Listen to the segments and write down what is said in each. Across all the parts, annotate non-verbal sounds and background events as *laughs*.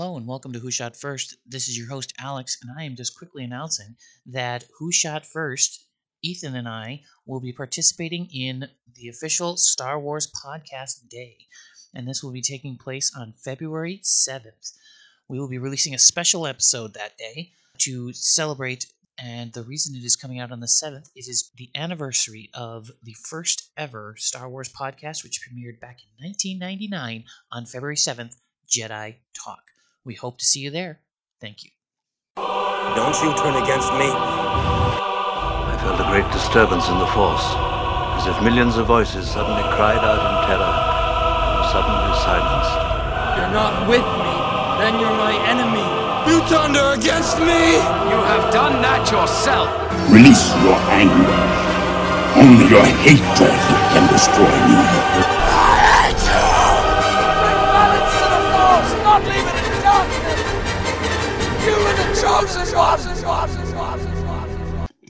Hello and welcome to Who Shot First. This is your host Alex, and I am just quickly announcing that Who Shot First, Ethan and I will be participating in the official Star Wars Podcast Day, and this will be taking place on February 7th. We will be releasing a special episode that day to celebrate, and the reason it is coming out on the 7th, it is the anniversary of the first ever Star Wars podcast, which premiered back in 1999 on February 7th, Jedi Talk. We hope to see you there. Thank you. Don't you turn against me. I felt a great disturbance in the force, as if millions of voices suddenly cried out in terror and were suddenly silenced. You're not with me, then you're my enemy. You thunder against me! You have done that yourself. Release your anger. Only your hatred can destroy me. Bring balance to the force, not leave it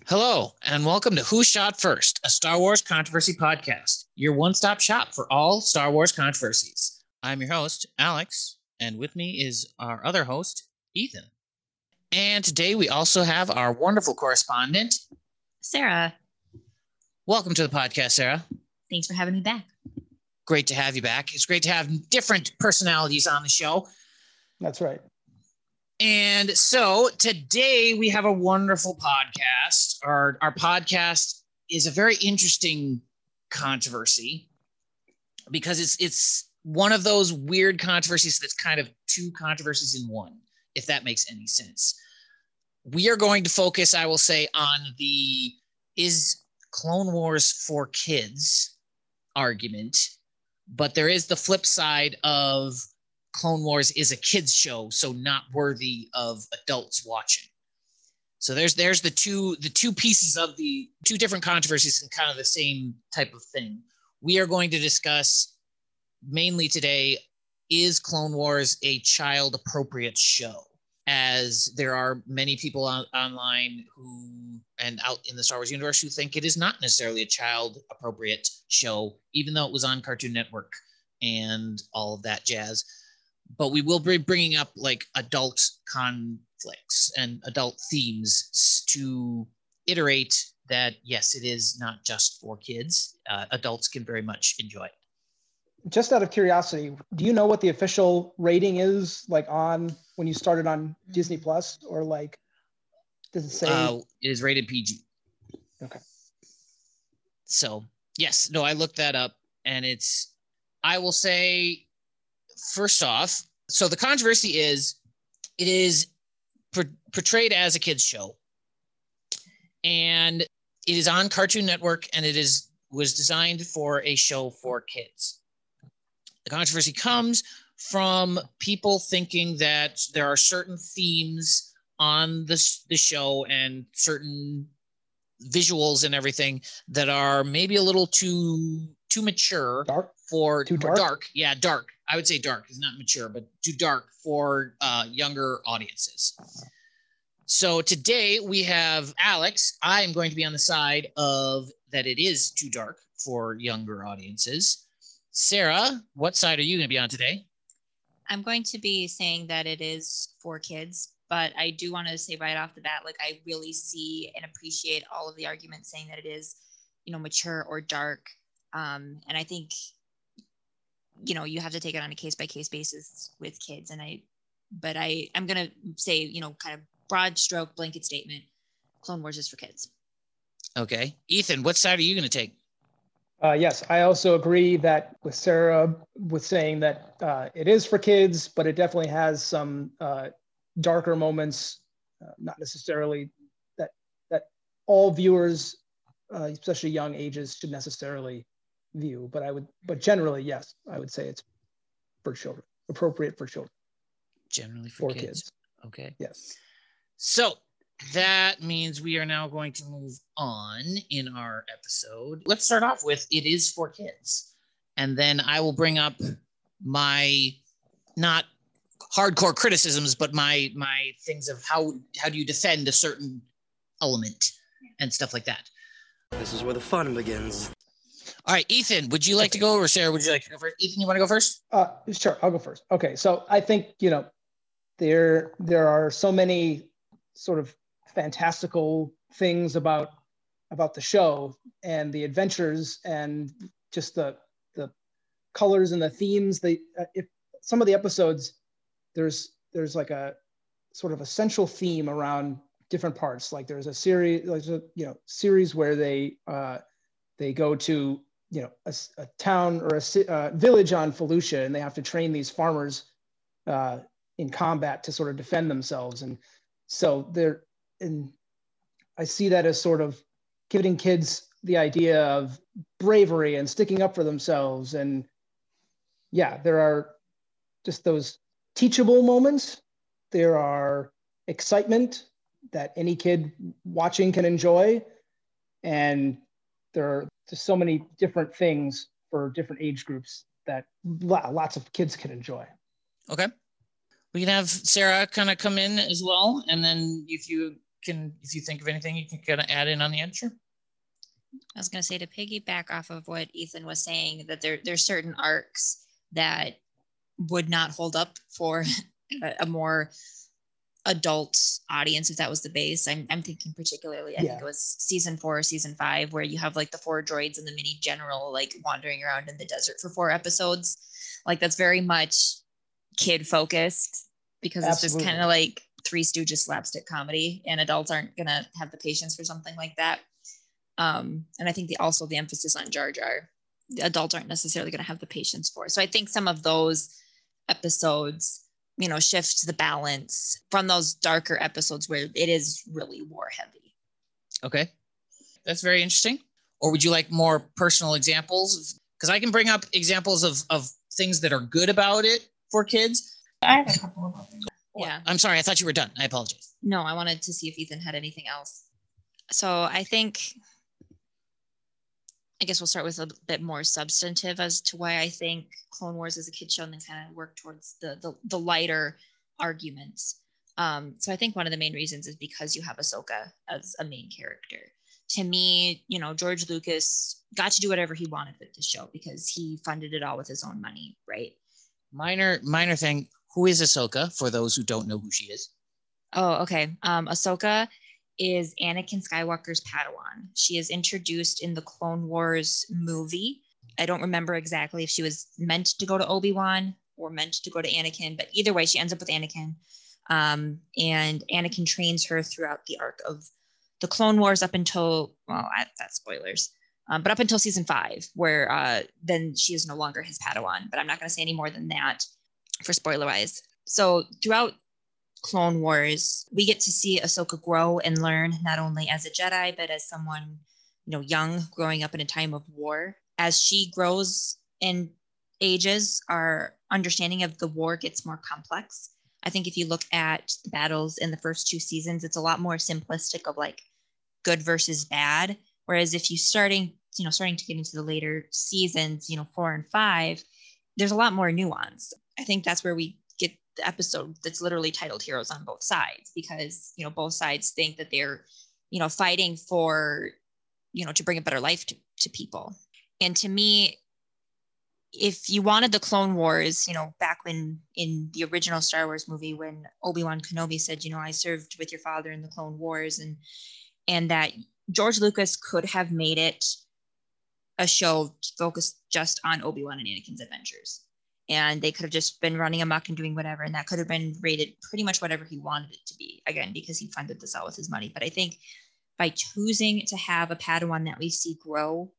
Hello, and welcome to Who Shot First, a Star Wars controversy podcast, your one stop shop for all Star Wars controversies. I'm your host, Alex, and with me is our other host, Ethan. And today we also have our wonderful correspondent. Sarah, Welcome to the podcast, Sarah. thanks for having me back. Great to have you back. It's great to have different personalities on the show. That's right. And so today we have a wonderful podcast. Our our podcast is a very interesting controversy because it's it's one of those weird controversies that's kind of two controversies in one, if that makes any sense. We are going to focus, I will say, on the is Clone Wars for kids argument, but there is the flip side of Clone Wars is a kids show, so not worthy of adults watching. So there's there's the two the two pieces of the two different controversies and kind of the same type of thing. We are going to discuss mainly today is Clone Wars a child appropriate show? As there are many people on, online who and out in the Star Wars universe who think it is not necessarily a child appropriate show, even though it was on Cartoon Network and all of that jazz but we will be bringing up like adult conflicts and adult themes to iterate that yes it is not just for kids. Uh, adults can very much enjoy it. Just out of curiosity, do you know what the official rating is like on when you started on Disney Plus or like does it say? Uh, it is rated pg Okay. so yes. No i looked that up and it's i will say first off so the controversy is it is por- portrayed as a kids show and it is on cartoon network and it is was designed for a show for kids the controversy comes from people thinking that there are certain themes on the, the show and certain visuals and everything that are maybe a little too too mature dark? for Too or dark? Yeah, dark. I would say dark is not mature, but too dark for uh, younger audiences. So today we have Alex. I am going to be on the side of that it is too dark for younger audiences. Sarah, what side are you going to be on today? I'm going to be saying that it is for kids, but I do want to say right off the bat, like I really see and appreciate all of the arguments saying that it is, you know, mature or dark. Um, and I think, you know, you have to take it on a case by case basis with kids. And I, but I, I'm gonna say, you know, kind of broad stroke blanket statement, Clone Wars is for kids. Okay, Ethan, what side are you going to take? Uh, yes, I also agree that with Sarah with saying that uh, it is for kids, but it definitely has some uh, darker moments. Uh, not necessarily that that all viewers, uh, especially young ages, should necessarily view. But I would, but generally, yes, I would say it's for children, appropriate for children, Generally for, for kids. kids. Okay. Yes. So that means we are now going to move on in our episode. Let's start off with it is for kids. And then I will bring up my not hardcore criticisms, but my my things of how how do you defend a certain element and stuff like that. This is where the fun begins. All right, Ethan, would you like to go or Sarah, would you like to go first? Ethan, you want to go first? Uh, sure, I'll go first. Okay, so I think you know, there there are so many sort of fantastical things about about the show and the adventures and just the the colors and the themes they uh, if some of the episodes there's there's like a sort of a central theme around different parts like there's a series like you know series where they uh they go to you know a, a town or a uh, village on Felucia and they have to train these farmers uh in combat to sort of defend themselves. And so they're and i see that as sort of giving kids the idea of bravery and sticking up for themselves. And yeah there are just those teachable moments. There are excitement that any kid watching can enjoy. And there are just so many different things for different age groups that lots of kids can enjoy. Okay. We can have sarah kind of come in as well and then if you can if you think of anything you can kind of add in on the answer. I was going to say to piggyback off of what Ethan was saying that there there's certain arcs that would not hold up for *laughs* a, a more adult audience if that was the base. I'm, I'm thinking particularly, I yeah. think it was season four, season five, where you have like the four droids and the mini general like wandering around in the desert for four episodes. Like that's very much kid focused because Absolutely. it's just kind of like Three Stooges slapstick comedy, and adults aren't gonna have the patience for something like that. Um, and I think the also the emphasis on Jar Jar, the adults aren't necessarily going to have the patience for. So I think some of those episodes, you know, shift the balance from those darker episodes where it is really war heavy. Okay, that's very interesting. Or would you like more personal examples? Because I can bring up examples of of things that are good about it for kids. I have a couple of them. Yeah. Oh, I'm sorry. I thought you were done. I apologize. No, I wanted to see if Ethan had anything else. So I think I guess we'll start with a bit more substantive as to why I think Clone Wars is a kid show and then kind of work towards the the, the lighter arguments. Um, so I think one of the main reasons is because you have Ahsoka as a main character. To me, you know, George Lucas got to do whatever he wanted with the show because he funded it all with his own money, right? Minor, minor thing. Who is Ahsoka? For those who don't know who she is. Oh, okay. Um, Ahsoka is Anakin Skywalker's Padawan. She is introduced in the Clone Wars movie. I don't remember exactly if she was meant to go to Obi Wan or meant to go to Anakin, but either way, she ends up with Anakin. Um, and Anakin trains her throughout the arc of the Clone Wars up until, well, that's spoilers, um, but up until season five, where uh, then she is no longer his Padawan. But I'm not going to say any more than that for spoiler wise. So throughout Clone Wars, we get to see Ahsoka grow and learn not only as a Jedi, but as someone, you know, young, growing up in a time of war. As she grows and ages, our understanding of the war gets more complex. I think if you look at the battles in the first two seasons, it's a lot more simplistic of like good versus bad. Whereas if you starting, you know, starting to get into the later seasons, you know, four and five, there's a lot more nuance. I think that's where we the episode that's literally titled heroes on both sides because you know both sides think that they're you know fighting for you know to bring a better life to, to people. And to me if you wanted the clone wars you know back when in the original star wars movie when obi-wan kenobi said you know i served with your father in the clone wars and and that george lucas could have made it a show focused just on obi-wan and anakin's adventures and they could have just been running amok and doing whatever and that could have been rated pretty much whatever he wanted it to be again because he funded this out with his money. But i think by choosing to have a padawan that we see grow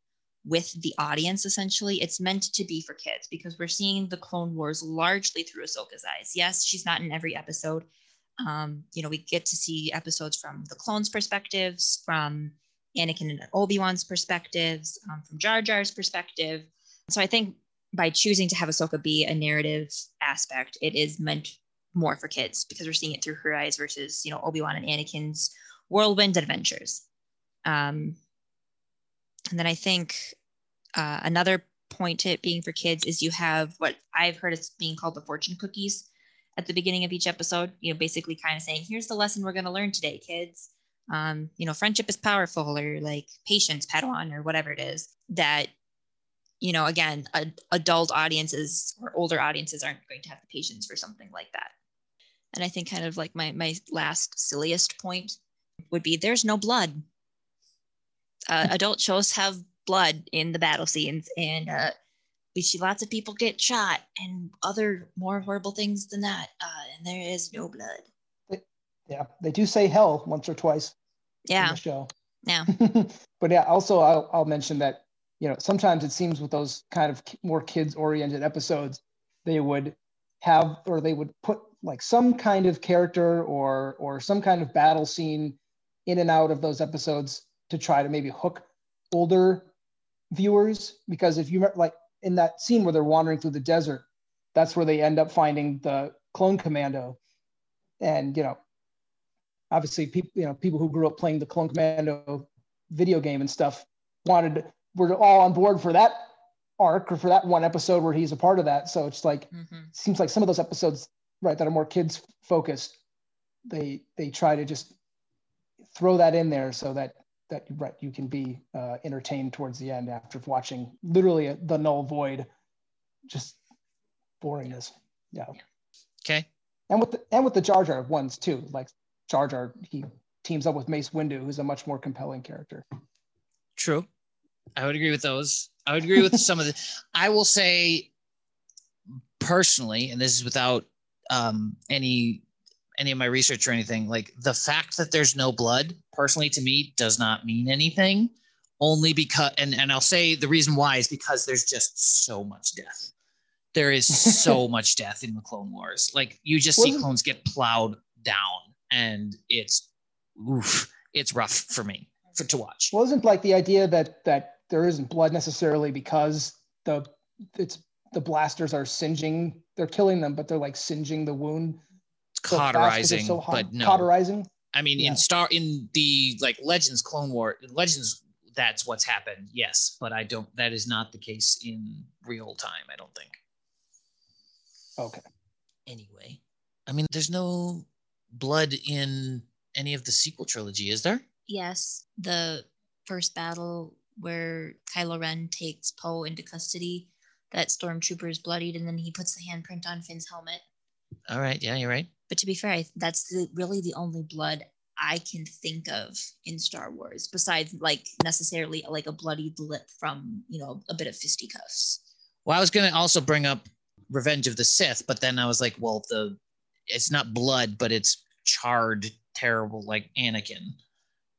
with the audience essentially it's meant to be for kids because we're seeing the clone wars largely through ahsoka's eyes. Yes she's not in every episode. Um, you know we get to see episodes from the clones perspectives from anakin and obi-wan's perspectives um, from jar jar's perspective. So i think by choosing to have Ahsoka be a narrative aspect, it is meant more for kids because we're seeing it through her eyes versus you know Obi Wan and Anakin's whirlwind adventures. Um, and then I think uh, another point to it being for kids is you have what I've heard it's being called the fortune cookies at the beginning of each episode. You know, basically kind of saying, "Here's the lesson we're going to learn today, kids." Um, you know, friendship is powerful, or like patience, Padawan, or whatever it is that you know, again, a, adult audiences or older audiences aren't going to have the patience for something like that. And I think kind of like my my last silliest point would be there's no blood. Uh, adult shows have blood in the battle scenes, and uh, we see lots of people get shot and other more horrible things than that. Uh, and there is no blood. Yeah, they do say hell once or twice in Yeah, the show. yeah, *laughs* but yeah, also I'll, I'll mention that you know sometimes it seems with those kind of more kids oriented episodes, they would have or they would put like some kind of character or or some kind of battle scene in and out of those episodes to try to maybe hook older viewers. Because if you like in that scene where they're wandering through the desert, that's where they end up finding the clone commando, and you know obviously people you know people who grew up playing the clone commando video game and stuff wanted were all on board for that arc or for that one episode where he's a part of that so it's like Mhm. seems like some of those episodes right that are more kids focused they they try to just throw that in there so that that right you can be uh, entertained towards the end after watching literally a, the null void just boringness yeah Okay. and with the and with the Jar Jar ones too. Like Jar Jar, he teams up with Mace Windu, who's a much more compelling character. True. I would agree with those. I would agree with some of the. I will say, personally, and this is without um, any any of my research or anything. Like the fact that there's no blood, personally, to me, does not mean anything. Only because, and and I'll say the reason why is because there's just so much death. There is so *laughs* much death in the Clone Wars. Like you just see clones get plowed down, and it's oof, it's rough for me for to watch. Wasn't like the idea that that there isn't blood necessarily because the it's the blasters are singeing, they're killing them, but they're like singeing the wound. so fast 'cause they're cauterizing, so hot. but no. Cauterizing. I mean, Yeah. in Star in the like Legends Clone War Legends, that's what's happened. Yes, but I don't. That is not the case in real time. I don't think. Okay. Anyway, I mean, there's no blood in any of the sequel trilogy, is there? Yes. The first battle where Kylo Ren takes Poe into custody, that stormtrooper is bloodied, and then he puts the handprint on Finn's helmet. All right. Yeah, you're right. But to be fair, I, that's the, really the only blood I can think of in Star Wars, besides like necessarily like a bloodied lip from you know a bit of fisticuffs. Well, I was gonna also bring up Revenge of the Sith, but then I was like, well, the it's not blood, but it's charred, terrible, like Anakin.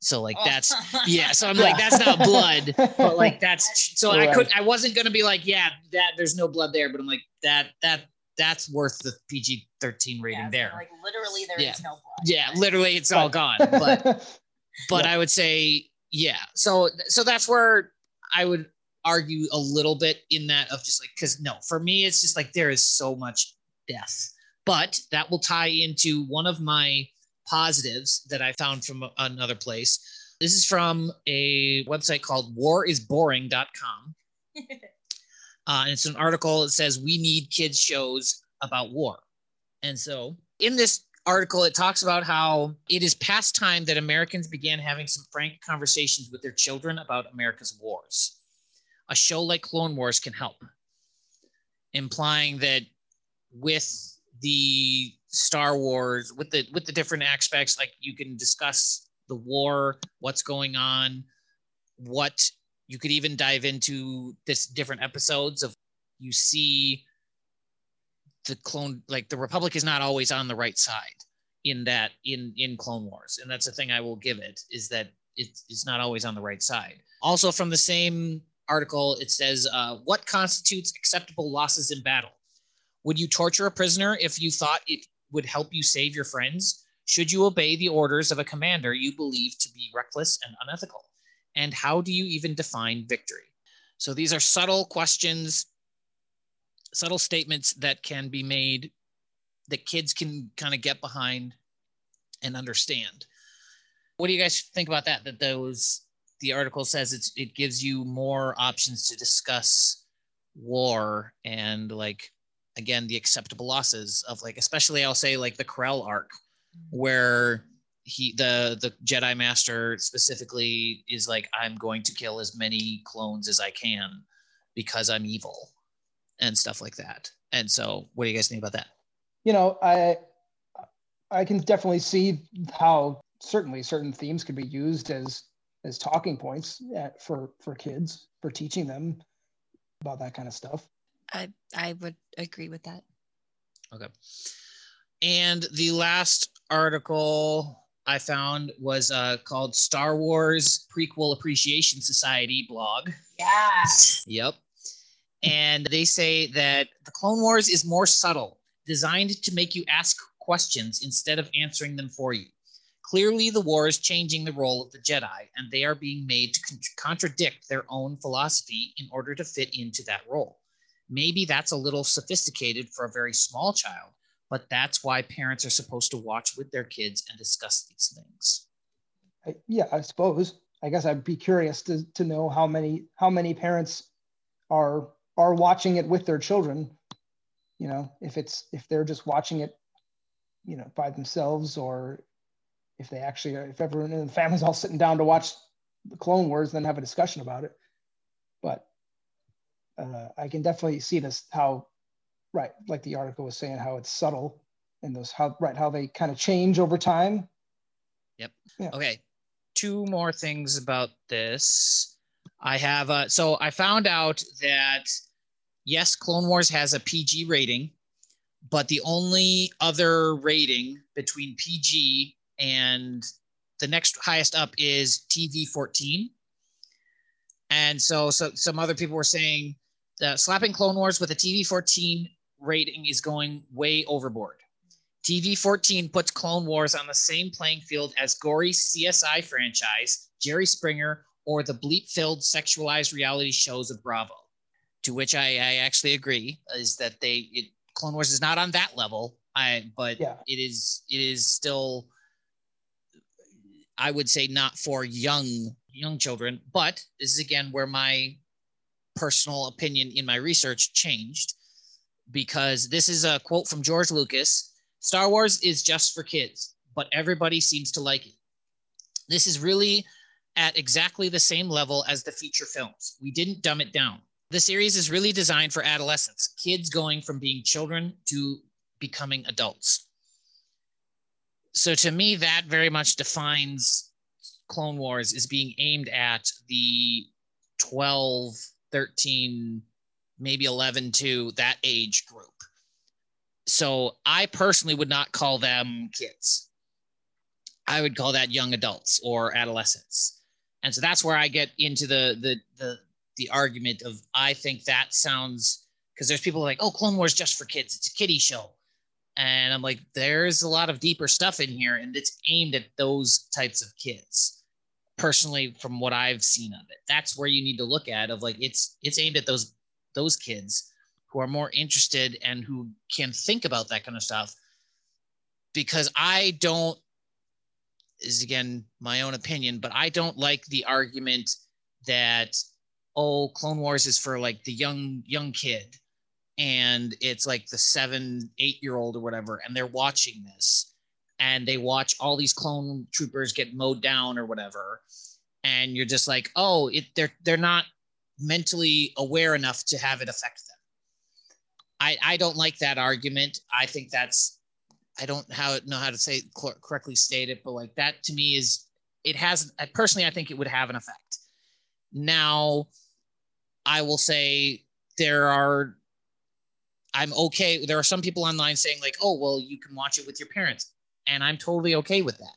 So like oh. that's *laughs* yeah. So I'm like, that's not blood. but like that's *laughs* so I Right. could I wasn't gonna be like yeah that there's no blood there but I'm like that that that's worth the PG 13 rating there Like literally, there is no blood. yeah literally it's all gone but *laughs* but I would say yeah so so that's where I would argue a little bit in that of just like because no for me it's just like there is so much death but that will tie into one of my positives that I found from another place. This is from a website called warisboring.com *laughs* uh, and it's an article that says we need kids shows about war. And so in this article it talks about how it is past time that americans began having some frank conversations with their children about america's wars. A show like clone wars can help implying that with the star wars with the with the different aspects like you can discuss the war what's going on what you could even dive into this different episodes of you see the clone like the republic is not always on the right side in that in in clone wars. And that's the thing i will give it is that it's, it's not always on the right side. Also from the same article it says uh, what constitutes acceptable losses in battle would you torture a prisoner if you thought it would help you save your friends should you obey the orders of a commander you believe to be reckless and unethical and how do you even define victory so these are subtle questions subtle statements that can be made that kids can kind of get behind and understand. What do you guys think about that? That those the article says it's it gives you more options to discuss war and like again the acceptable losses of like especially I'll say like the Krell arc where he the the Jedi Master specifically is like I'm going to kill as many clones as I can because I'm evil and stuff like that. And so, what do you guys think about that? you know, I I can definitely see how certainly certain themes could be used as as talking points at, for for kids for teaching them about that kind of stuff. I I would agree with that. Okay. And the last article I found was uh, called Star Wars Prequel Appreciation Society blog. Yeah. Yep. And they say that the Clone Wars is more subtle, designed to make you ask questions instead of answering them for you. Clearly, the war is changing the role of the Jedi, and they are being made to con- contradict their own philosophy in order to fit into that role. Maybe that's a little sophisticated for a very small child, but that's why parents are supposed to watch with their kids and discuss these things. I, yeah, I suppose. I guess I'd be curious to, to know how many how many parents are are watching it with their children. You know, if it's if they're just watching it, you know, by themselves, or if they actually if everyone in the family's all sitting down to watch the Clone Wars, then have a discussion about it. Uh, I can definitely see this how right like the article was saying how it's subtle and those how right how they kind of change over time Yep. Yeah. Okay. Two more things about this. I have uh so I found out that yes, Clone Wars has a PG rating, but the only other rating between PG and the next highest up is TV 14. And so so some other people were saying slapping Clone Wars with a TV 14 rating is going way overboard. TV 14 puts Clone Wars on the same playing field as gory CSI franchise, Jerry Springer, or the bleep filled sexualized reality shows of Bravo. To which I, I actually agree is that they it, Clone Wars is not on that level. I but Yeah. it is it is still I would say not for young young children, but this is again where my personal opinion in my research changed because this is a quote from George Lucas Star Wars is just for kids, but everybody seems to like it. This is really at exactly the same level as the feature films. We didn't dumb it down. The series is really designed for adolescents, kids going from being children to becoming adults. So to me, that very much defines Clone Wars as being aimed at the 12, 13, maybe 11 to that age group. So I personally would not call them kids. I would call that young adults or adolescents. And so that's where I get into the the the the argument of I think that sounds because there's people like, oh, Clone Wars just for kids. It's a kiddie show. And I'm like, there's a lot of deeper stuff in here, and it's aimed at those types of kids. Personally, from what I've seen of it, that's where you need to look at of like it's it's aimed at those those kids who are more interested and who can think about that kind of stuff. Because I don't is again my own opinion, but I don't like the argument that oh, Clone Wars is for like the young young kid and it's like the seven, eight year old or whatever, and they're watching this and they watch all these clone troopers get mowed down or whatever. And you're just like, oh, it, they're they're not mentally aware enough to have it affect them. I, I don't like that argument. I think that's I don't how know how to say correctly state it, but like that to me is it has personally I think it would have an effect. Now, I will say there are I'm okay. There are some people online saying like, "Oh, well, you can watch it with your parents," and I'm totally okay with that.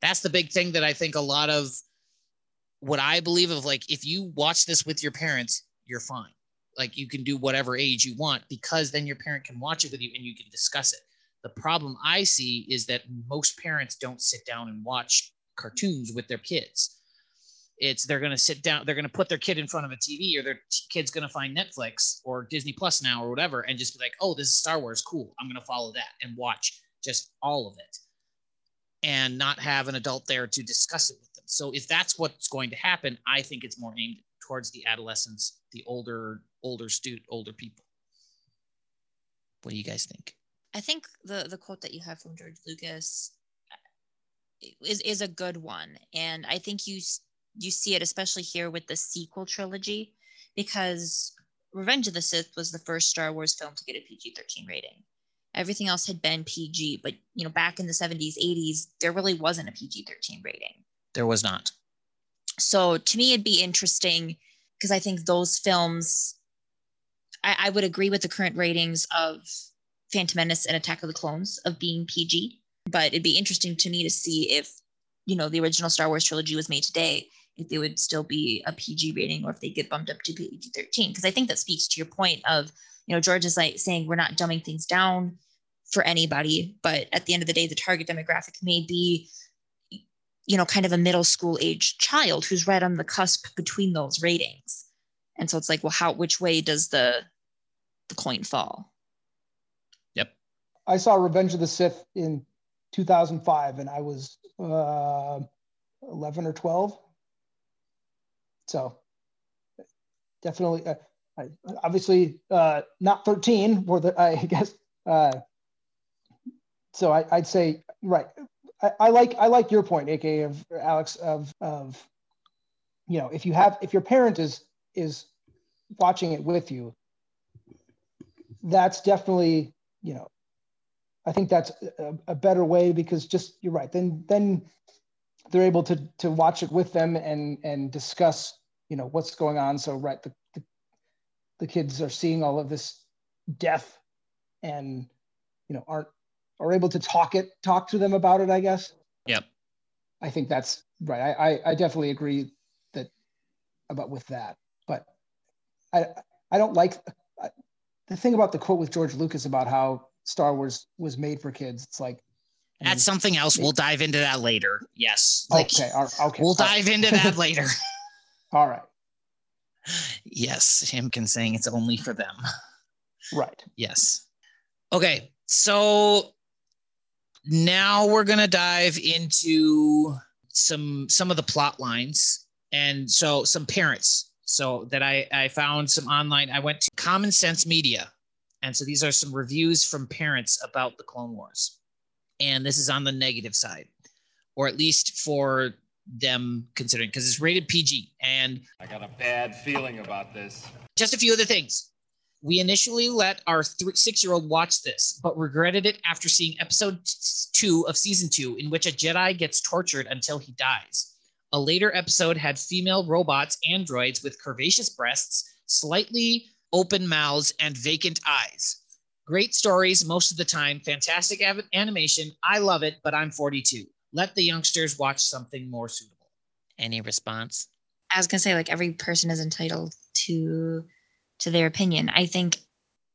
That's the big thing that I think a lot of what I believe of like if you watch this with your parents, you're fine. Like you can do whatever age you want because then your parent can watch it with you and you can discuss it. The problem I see is that most parents don't sit down and watch cartoons with their kids. It's they're going to sit down, they're going to put their kid in front of a TV or their t- kid's going to find Netflix or Disney Plus now or whatever and just be like, oh, this is Star Wars. Cool. I'm going to follow that and watch just all of it and not have an adult there to discuss it with them. So if that's what's going to happen, I think it's more aimed towards the adolescents, the older, older student, older people. What do you guys think? I think the the quote that you have from George Lucas is is a good one, and I think you you see it especially here with the sequel trilogy, because Revenge of the Sith was the first Star Wars film to get a PG thirteen rating, everything else had been PG. But you know, back in the 70s, 80s, there really wasn't a PG-13 rating. There was not. So to me, it'd be interesting because I think those films, I, I would agree with the current ratings of Phantom Menace and Attack of the Clones of being PG. But it'd be interesting to me to see if, you know, the original Star Wars trilogy was made today, if they would still be a PG rating or if they get bumped up to PG 13. Because I think that speaks to your point of, you know, George is like saying we're not dumbing things down for anybody, but at the end of the day, the target demographic may be, you know, kind of a middle school age child who's right on the cusp between those ratings. And so it's like, well, how, which way does the, the coin fall? Yep. I saw Revenge of the Sith in 2005 and I was uh, 11 or 12. So definitely, uh, I, obviously uh, not 13, or the, I guess. Uh, so I, would say right. I, I, like I like your point, AK of Alex of of you know if you have if your parent is is watching it with you, that's definitely you know I think that's a, a, better way because just you're right. Then then they're able to to watch it with them and and discuss you know what's going on. So right, the the, the kids are seeing all of this death and you know aren't are able to talk it talk to them about it. I guess. Yep. I think that's right. I I, I definitely agree that about with that, but I I don't like. I, the thing about the quote with George Lucas about how Star Wars was made for kids. It's like that's something else. We'll dive into that later. Yes. Like, okay. Okay. We'll dive into that later. *laughs* All right. Yes, him can saying it's only for them. Right. Yes. Okay. So now we're gonna dive into some some of the plot lines and so some parents so that I I found some online. I went to Common Sense Media and so these are some reviews from parents about the Clone Wars. And this is on the negative side, or at least for them considering, because it's rated PG. And I got a bad feeling about this. Just a few other things. We initially let our six year old watch this, but regretted it after seeing episode two of season two, in which a Jedi gets tortured until he dies. A later episode had female robots, androids with curvaceous breasts, slightly open mouths, and vacant eyes. Great stories most of the time, fantastic av- animation. I love it, but I'm 42. Let the youngsters watch something more suitable. Any response? I was gonna say, like every person is entitled to to their opinion. I think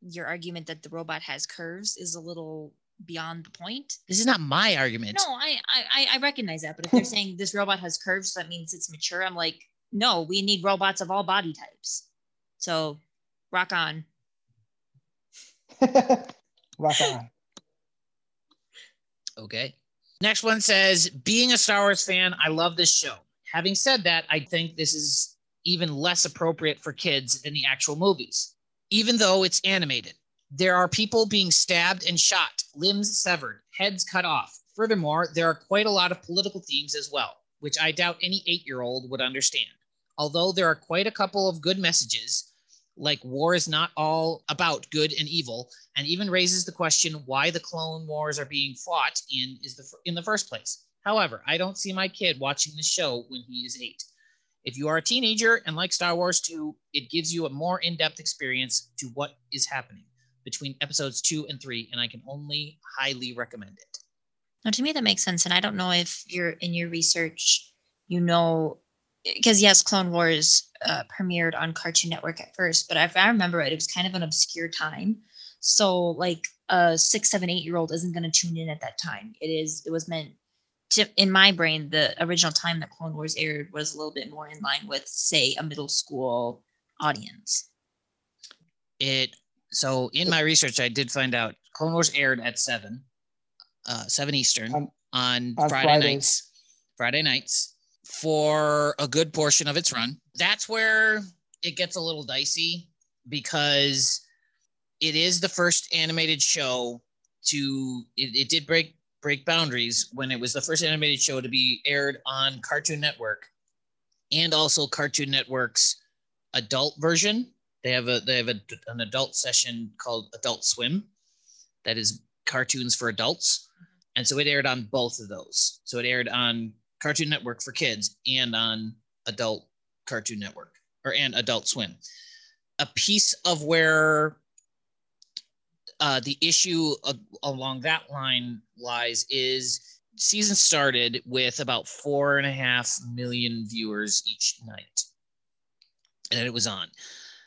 your argument that the robot has curves is a little beyond the point. This is not my argument. No, I I, I recognize that, but if they're saying this robot has curves, so that means it's mature. I'm like, no, we need robots of all body types. So Rock on. *laughs* Rock on. Okay. Next one says, being a Star Wars fan, I love this show. Having said that, I think this is even less appropriate for kids than the actual movies, even though it's animated. There are people being stabbed and shot, limbs severed, heads cut off. Furthermore, there are quite a lot of political themes as well, which I doubt any eight year old would understand. Although there are quite a couple of good messages, like war is not all about good and evil and even raises the question why the clone wars are being fought in is the in the first place. However i don't see my kid watching the show when he is 8 if you are a teenager and like star wars 2 it gives you a more in-depth experience to what is happening between episodes 2 and 3 and i can only highly recommend it. Now to me that makes sense and i don't know if you're in your research you know because yes, Clone Wars uh, premiered on Cartoon Network at first, but if I remember it, it was kind of an obscure time. So like a six, seven, eight year old isn't going to tune in at that time. It is. It was meant to. In my brain, the original time that Clone Wars aired was a little bit more in line with, say, a middle school audience. It. So in my research, I did find out Clone Wars aired at seven, uh, seven Eastern on, on, on Friday Fridays. nights. Friday nights for a good portion of its run. That's where it gets a little dicey because it is the first animated show to it, it did break break boundaries when it was the first animated show to be aired on Cartoon Network and also Cartoon Network's adult version. They have a they have a, an adult session called Adult Swim that is cartoons for adults. And so it aired on both of those. So it aired on Cartoon Network for kids and on adult Cartoon Network or and Adult Swim. A piece of where uh, the issue along that line lies is season started with about four and a half million viewers each night, and it was on.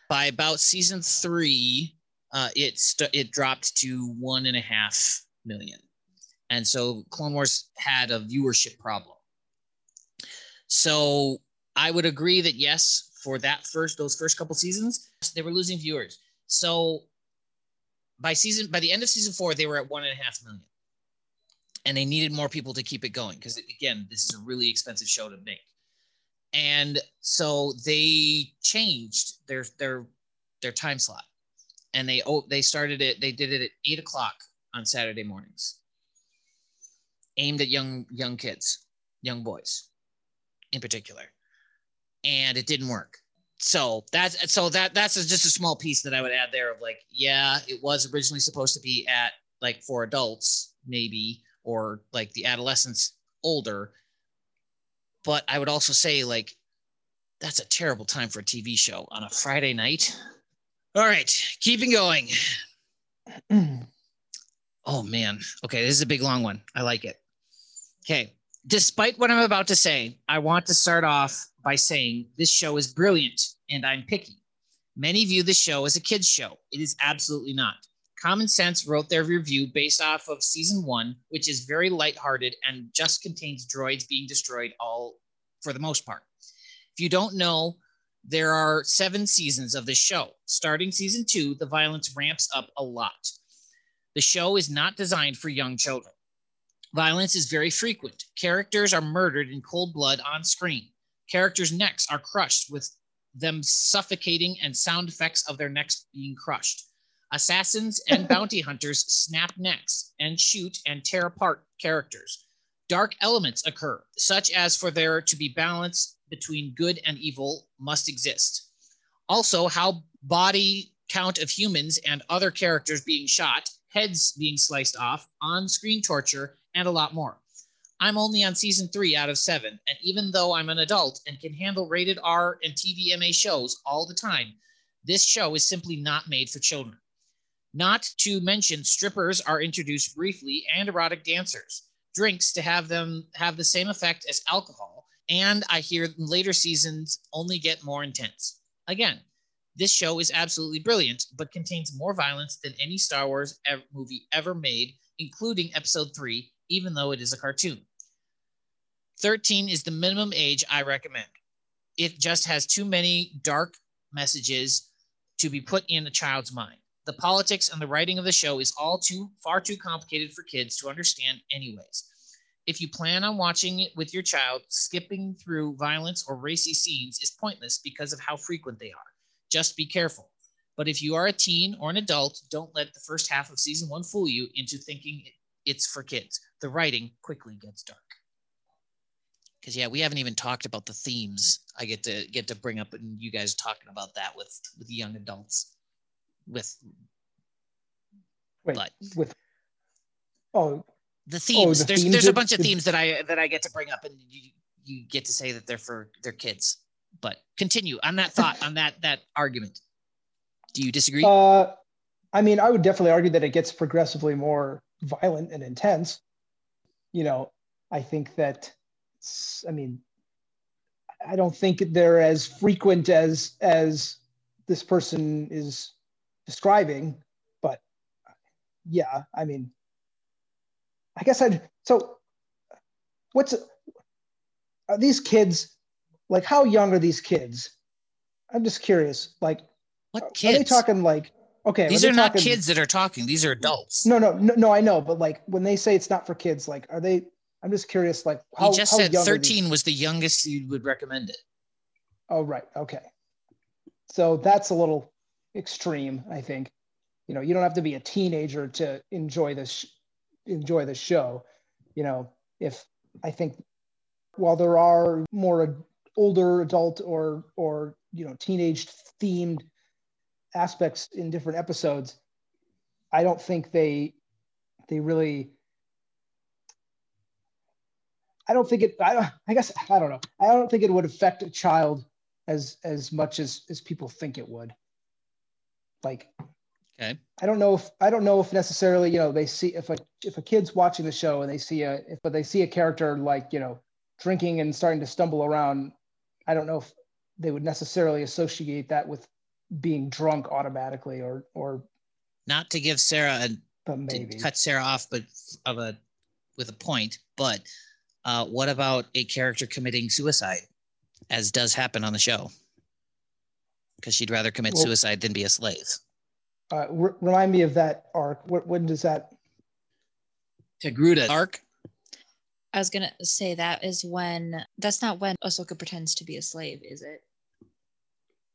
By about season three, uh, it st- it dropped to one and a half million, and so Clone Wars had a viewership problem. So I would agree that yes, for that first those first couple seasons, they were losing viewers. So by season by the end of season four, they were at one and a half million, and they needed more people to keep it going because again, this is a really expensive show to make, and so they changed their their their time slot, and they oh they started it they did it at eight o'clock on Saturday mornings, aimed at young young kids, young boys, in particular, and it didn't work so that's so that that's just a small piece that I would add there of like, yeah, it was originally supposed to be at like for adults, maybe, or like the adolescents older. But I would also say like that's a terrible time for a TV show on a Friday night. All right, keeping going. *clears throat* oh man. Okay, this is a big long one. I like it. Okay. Despite what I'm about to say, I want to start off by saying this show is brilliant and I'm picky. Many view the show as a kids' show. It is absolutely not. Common Sense wrote their review based off of season one, which is very lighthearted and just contains droids being destroyed all for the most part. If you don't know, there are seven seasons of this show. Starting season two, the violence ramps up a lot. The show is not designed for young children. Violence is very frequent. Characters are murdered in cold blood on screen. Characters' necks are crushed with them suffocating and sound effects of their necks being crushed. Assassins *laughs* and bounty hunters snap necks and shoot and tear apart characters. Dark elements occur, such as for there to be balance between good and evil must exist. Also, how body count of humans and other characters being shot, heads being sliced off, on screen torture, and a lot more. I'm only on season three out of seven, and even though I'm an adult and can handle rated R and TVMA shows all the time, this show is simply not made for children. Not to mention, strippers are introduced briefly and erotic dancers, drinks to have them have the same effect as alcohol, and I hear later seasons only get more intense. Again, this show is absolutely brilliant, but contains more violence than any Star Wars movie ever made, including Episode 3, even though it is a cartoon. 13 is the minimum age I recommend. It just has too many dark messages to be put in a child's mind. The politics and the writing of the show is all too far too complicated for kids to understand anyways. If you plan on watching it with your child, skipping through violence or racy scenes is pointless because of how frequent they are. Just be careful. But if you are a teen or an adult, don't let the first half of season one fool you into thinking it's for kids. The writing quickly gets dark because yeah, we haven't even talked about the themes. I get to get to bring up, and you guys talking about that with with young adults, with Wait, but, with oh the themes. Oh, the there's themes there's a bunch of themes that I that I get to bring up, and you you get to say that they're for their kids. But continue on that thought on that that argument. Do you disagree? Uh, I mean, I would definitely argue that it gets progressively more violent and intense. You know, I think that I mean, I don't think they're as frequent as as this person is describing, but yeah, I mean, I guess I'd so what's are these kids like how young are these kids? I'm just curious. Like what kids? Are they talking like okay? These are, not talking, kids that are talking. These are adults. No, no, no, no. I know, but like when they say it's not for kids, like are they I'm just curious, like how, you just how said 13 was the youngest you would recommend it. Oh, right. Okay. So that's a little extreme, I think. You know, you don't have to be a teenager to enjoy this enjoy the show. You know, if I think while there are more older adult or or you know teenage themed aspects in different episodes, I don't think they they really I don't think it I don't I guess I don't know. I don't think it would affect a child as as much as as people think it would. Like Okay. I don't know if I don't know if necessarily, you know, they see if a if a kid's watching the show and they see a if but they see a character like, you know, drinking and starting to stumble around, I don't know if they would necessarily associate that with being drunk automatically or or Not to give Sarah a but to maybe. cut Sarah off, but of a with a point. But uh, what about a character committing suicide, as does happen on the show? Because she'd rather commit Well- suicide than be a slave. Uh, r- remind me of that arc. What when does that Togruta arc. I was gonna say that is when that's not when Ahsoka pretends to be a slave, is it?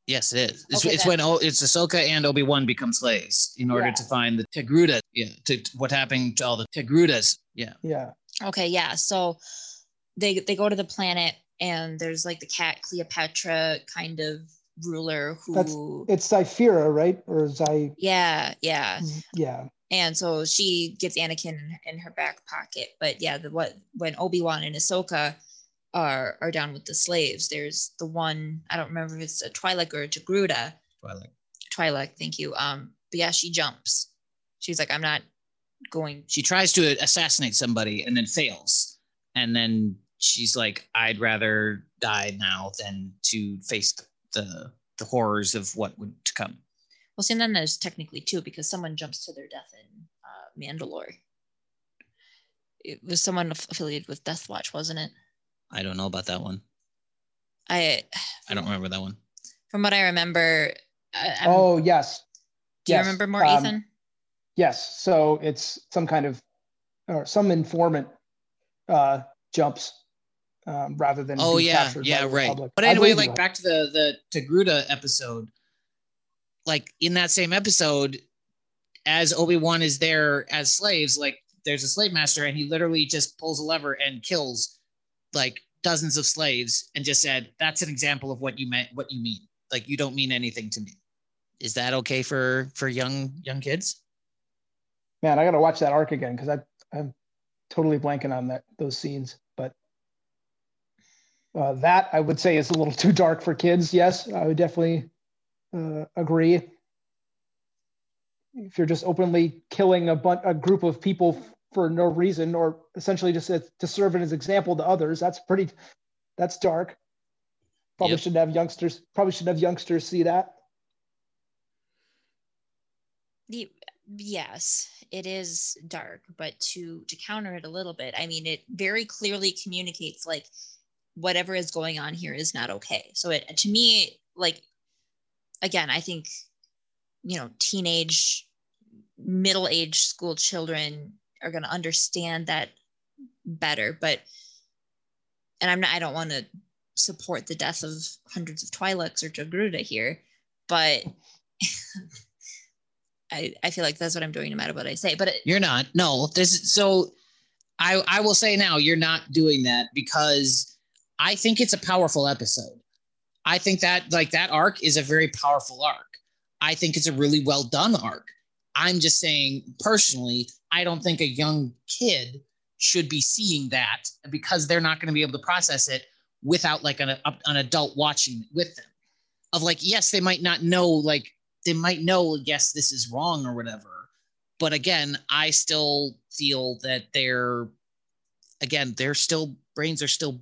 Yes, it is. It's, Okay, it's when oh, it's Ahsoka and Obi Wan become slaves in order Yeah. to find the Togruta. Yeah, to, to what happened to all the Togrutas. Yeah, yeah. Okay, yeah. So they they go to the planet and there's like the cat Cleopatra kind of ruler That's who it's Zyphira, right? Or Zy yeah, yeah. yeah. And so she gets Anakin in her back pocket. But yeah, the what when Obi-Wan and Ahsoka are are down with the slaves, there's the one, I don't remember if it's a Twi'lek or a Togruta. Twilight. Twi'lek, thank you. Um, but yeah, she jumps. She's like, I'm not going She tries to assassinate somebody and then fails, and then she's like, "I'd rather die now than to face the the horrors of what would to come." Well, see, and then there's technically two because someone jumps to their death in uh, Mandalore. It was someone aff- affiliated with Death Watch, wasn't it? I don't know about that one. I, I don't remember that one. from what I remember. I, I'm- Oh yes. do you remember more, um, Ethan? Yes. So it's some kind of or some informant uh jumps um, rather than Oh be yeah, captured by yeah, the right. Republic. But anyway, like you. back to the the Togruta episode. Like in that same episode, as Obi Wan is there as slaves, like there's a slave master, and he literally just pulls a lever and kills like dozens of slaves, and just said, "That's an example of what you meant, what you mean. Like you don't mean anything to me." Is that okay for for young young kids? Man, I gotta watch that arc again because I I'm totally blanking on that those scenes. But uh, that I would say is a little *laughs* too dark for kids. Yes, I would definitely uh, agree. If you're just openly killing a bunch a group of people for no reason, or essentially just to, serve as an example to others, that's pretty. That's dark. Probably Yep. shouldn't have youngsters. Probably shouldn't have youngsters see that. The, yes, it is dark, but to to counter it a little bit, I mean, it very clearly communicates like whatever is going on here is not okay. So it to me, like again, I think you know, teenage, middle-aged school children are going to understand that better. But and I'm not. I don't want to support the death of hundreds of Twi'leks or Togruta here, but. *laughs* I, I feel like that's what I'm doing no matter what I say. But it, You're not. No, this is so I I will say now you're not doing that because I think it's a powerful episode. I think that like that arc is a very powerful arc. I think it's a really well done arc. I'm just saying personally, I don't think a young kid should be seeing that because they're not going to be able to process it without like an, an adult watching it with them. Of like, yes, they might not know like they might know, yes, this is wrong or whatever. But again, I still feel that they're, again, they're still brains are still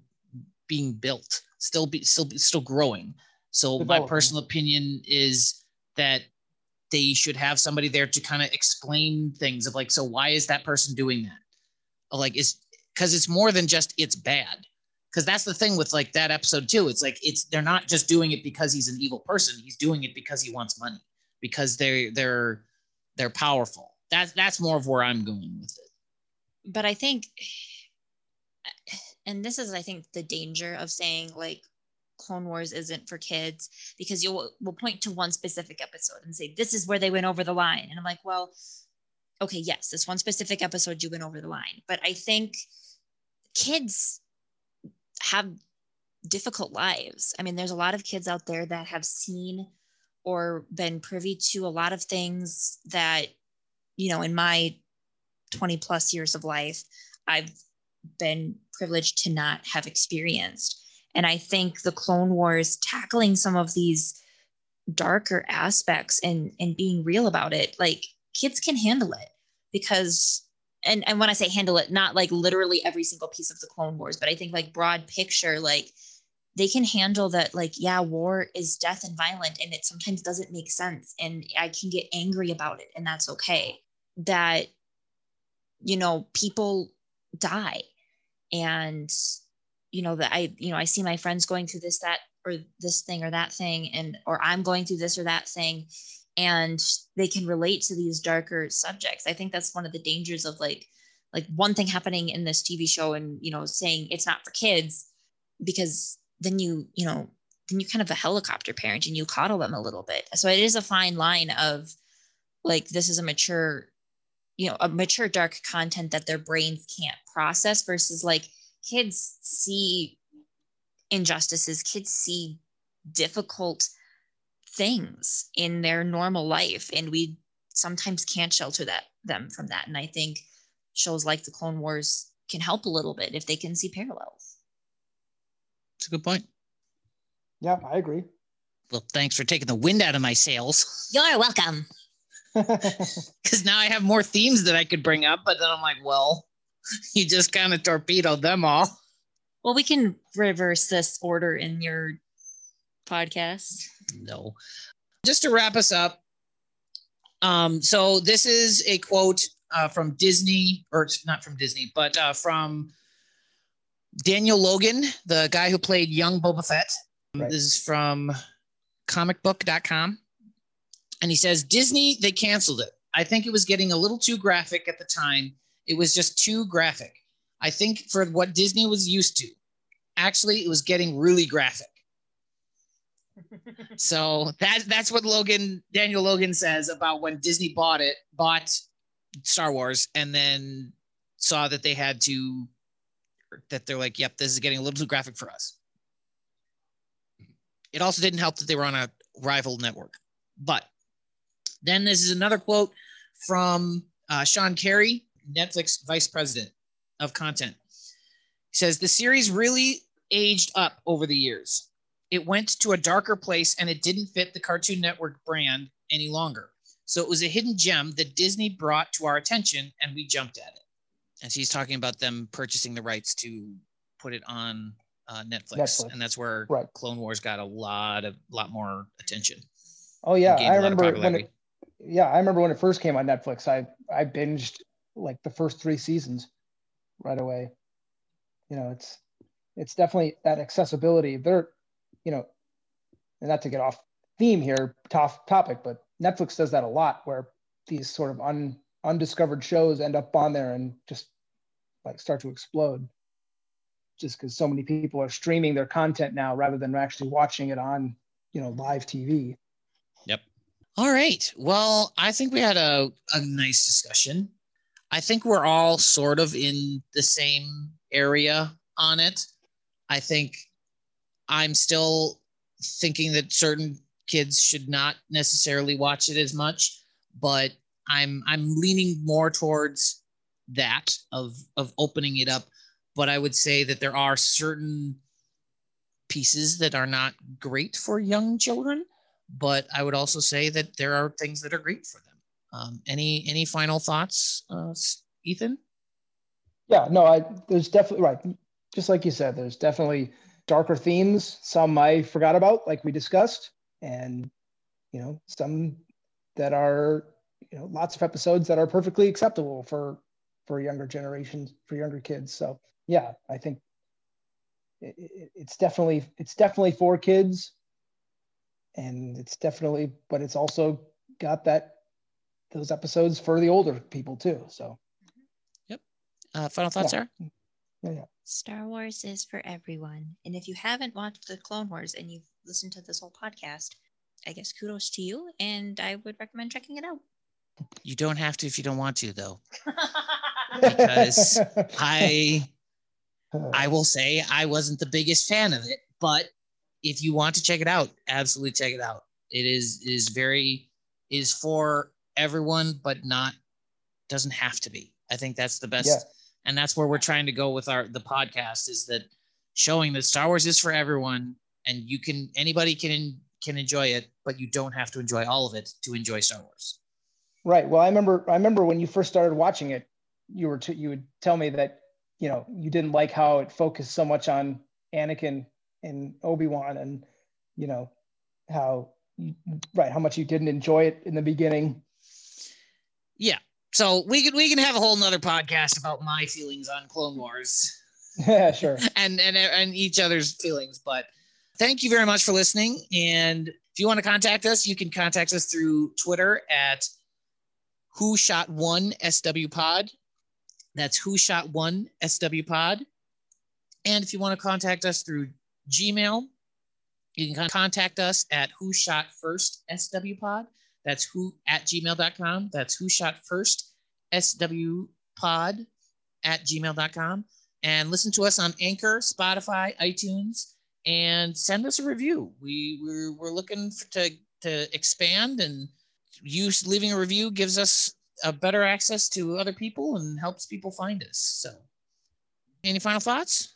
being built, still be still still growing. So my personal opinion is that they should have somebody there to kind of explain things of like, so why is that person doing that? Like, is because it's more than just it's bad. Because that's the thing with like that episode too. It's like it's they're not just doing it because he's an evil person. He's doing it because he wants money because they're they're they're powerful. That's that's more of where I'm going with it. but I think, and this is, I think, the danger of saying like Clone Wars isn't for kids because you'll will point to one specific episode and say this is where they went over the line, and I'm like, well, okay, yes, this one specific episode you went over the line, but I think kids have difficult lives. I mean, there's a lot of kids out there that have seen or been privy to a lot of things that, you know, in my 20 plus years of life, I've been privileged to not have experienced. And I think the Clone Wars tackling some of these darker aspects and and being real about it, like kids can handle it because and and when I say handle it, not like literally every single piece of the Clone Wars, but I think like broad picture, like they can handle that like yeah war is death and violent and it sometimes doesn't make sense and i can get angry about it and that's okay. That you know people die and you know that i you know i see my friends going through this that or this thing or that thing and or i'm going through this or that thing and they can relate to these darker subjects. I think that's one of the dangers of like like one thing happening in this tv show and you know saying it's not for kids because then you you know then you kind of a helicopter parent and you coddle them a little bit. So it is a fine line of like this is a mature you know a mature dark content that their brains can't process versus like kids see injustices kids see difficult things in their normal life and we sometimes can't shelter that them from that and i think shows like the clone wars can help a little bit if they can see parallels it's a good point. Yeah, I agree. Well, thanks for taking the wind out of my sails. You're welcome. *laughs* *laughs* Because now I have more themes that I could bring up, but then I'm like, well, *laughs* you just kind of torpedoed them all. Well, we can reverse this order in your podcast. No. Just to wrap us up. Um, so this is a quote uh, from Disney, or not from Disney, but uh, from Daniel Logan, the guy who played young Boba Fett. Right. This is from comicbook.com. And he says Disney, they canceled it. I think it was getting a little too graphic at the time. It was just too graphic. I think for what Disney was used to, actually, it was getting really graphic. *laughs* so that that's what Logan Daniel Logan says about when Disney bought it, bought Star Wars, and then saw that they had to that they're like, yep, this is getting a little too graphic for us. It also didn't help that they were on a rival network. But then this is another quote from uh, Sean Carey, Netflix vice president of content. He says, The series really aged up over the years. It went to a darker place and it didn't fit the Cartoon Network brand any longer. So it was a hidden gem that Disney brought to our attention and we jumped at it and she's talking about them purchasing the rights to put it on uh, Netflix. Netflix. and that's where right. Clone Wars got a lot of lot more attention. Oh yeah, I remember when it. Yeah, I remember when it first came on Netflix. I I binged like the first three seasons right away. You know, it's it's definitely that accessibility. They're, you know, and not to get off theme here, tough topic, but Netflix does that a lot, where these sort of un undiscovered shows end up on there and just like start to explode just because so many people are streaming their content now rather than actually watching it on you know live tv yep all right well i think we had a, a nice discussion i think we're all sort of in the same area on it. I think i'm still thinking that certain kids should not necessarily watch it as much but i'm i'm leaning more towards that of of opening it up. But i would say that there are certain pieces that are not great for young children but i would also say that there are things that are great for them um, any any final thoughts uh, ethan yeah no i there's definitely right just like you said there's definitely darker themes some i forgot about like we discussed and you know some that are you know lots of episodes that are perfectly acceptable for for younger generations, for younger kids. So yeah, I think it, it, it's definitely it's definitely for kids, and it's definitely, but it's also got that those episodes for the older people too. So. Yep. Uh, final thoughts, yeah. Sarah. Yeah, yeah. Star Wars is for everyone, and if you haven't watched the Clone Wars and you've listened to this whole podcast, I guess kudos to you, and I would recommend checking it out. You don't have to if you don't want to, though. *laughs* because *laughs* I I will say I wasn't the biggest fan of it, but if you want to check it out, absolutely check it out. It is is very is for everyone, but not doesn't have to be. I think that's the best, Yeah. and that's where we're trying to go with our the podcast is that showing that Star Wars is for everyone, and you can anybody can can enjoy it, but you don't have to enjoy all of it to enjoy Star Wars. Right. Well, I remember. I remember when you first started watching it, you were t- you would tell me that you know you didn't like how it focused so much on Anakin and Obi Wan, and you know how right how much you didn't enjoy it in the beginning. Yeah. So we can we can have a whole nother podcast about my feelings on Clone Wars. *laughs* Yeah, sure. *laughs* and and and each other's feelings. But thank you very much for listening. And if you want to contact us, you can contact us through Twitter at Who Shot One SW Pod. That's Who Shot One SW Pod. And if you want to contact us through Gmail, you can contact us at Who Shot First SW Pod. That's who at gmail.com. That's Who Shot First SW Pod at gmail.com and listen to us on Anchor, Spotify, iTunes, and send us a review. We we're, we're looking for, to to expand, and you leaving a review gives us a better access to other people and helps people find us. So, any final thoughts?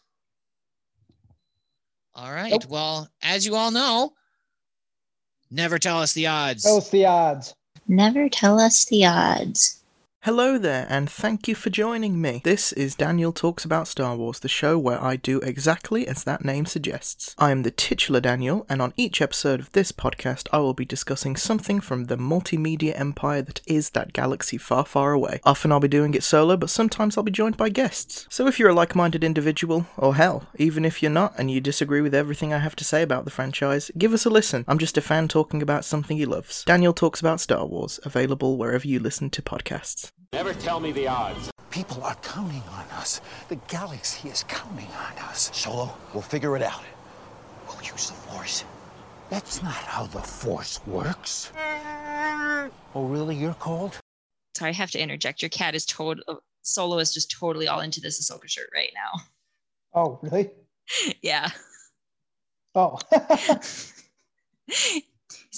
All right. Nope. Well, as you all know, never tell us the odds. Those the odds. Never tell us the odds. Hello there, and thank you for joining me. This is Daniel Talks About Star Wars, the show where I do exactly as that name suggests. I am the titular Daniel, and on each episode of this podcast, I will be discussing something from the multimedia empire that is that galaxy far, far away. Often I'll be doing it solo, but sometimes I'll be joined by guests. So if you're a like minded individual, or hell, even if you're not and you disagree with everything I have to say about the franchise, give us a listen. I'm just a fan talking about something he loves. Daniel Talks About Star Wars, available wherever you listen to podcasts. Never tell me the odds. People are counting on us. The galaxy is counting on us. Solo, we'll figure it out. We'll use the Force. That's not how the Force works. Oh, really? You're cold? Sorry, I have to interject. Your cat is total. Solo is just totally all into this Ahsoka shirt right now. Oh, really? *laughs* yeah, Oh, *laughs* he's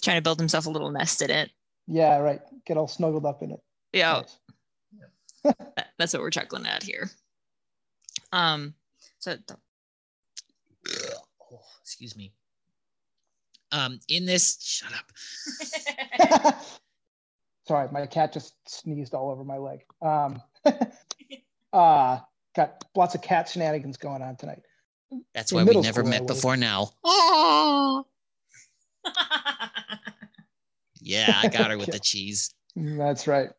trying to build himself a little nest in it. yeah, right. Get all snuggled up in it. Yeah, Nice. that- that's what we're chuckling at here. Um, so Oh, excuse me. Um, in this, shut up. *laughs* Sorry, my cat just sneezed all over my leg. Um, *laughs* uh, got lots of cat shenanigans going on tonight. That's In why we middle never met before now. Oh. *laughs* Yeah, I got her with the cheese. That's right.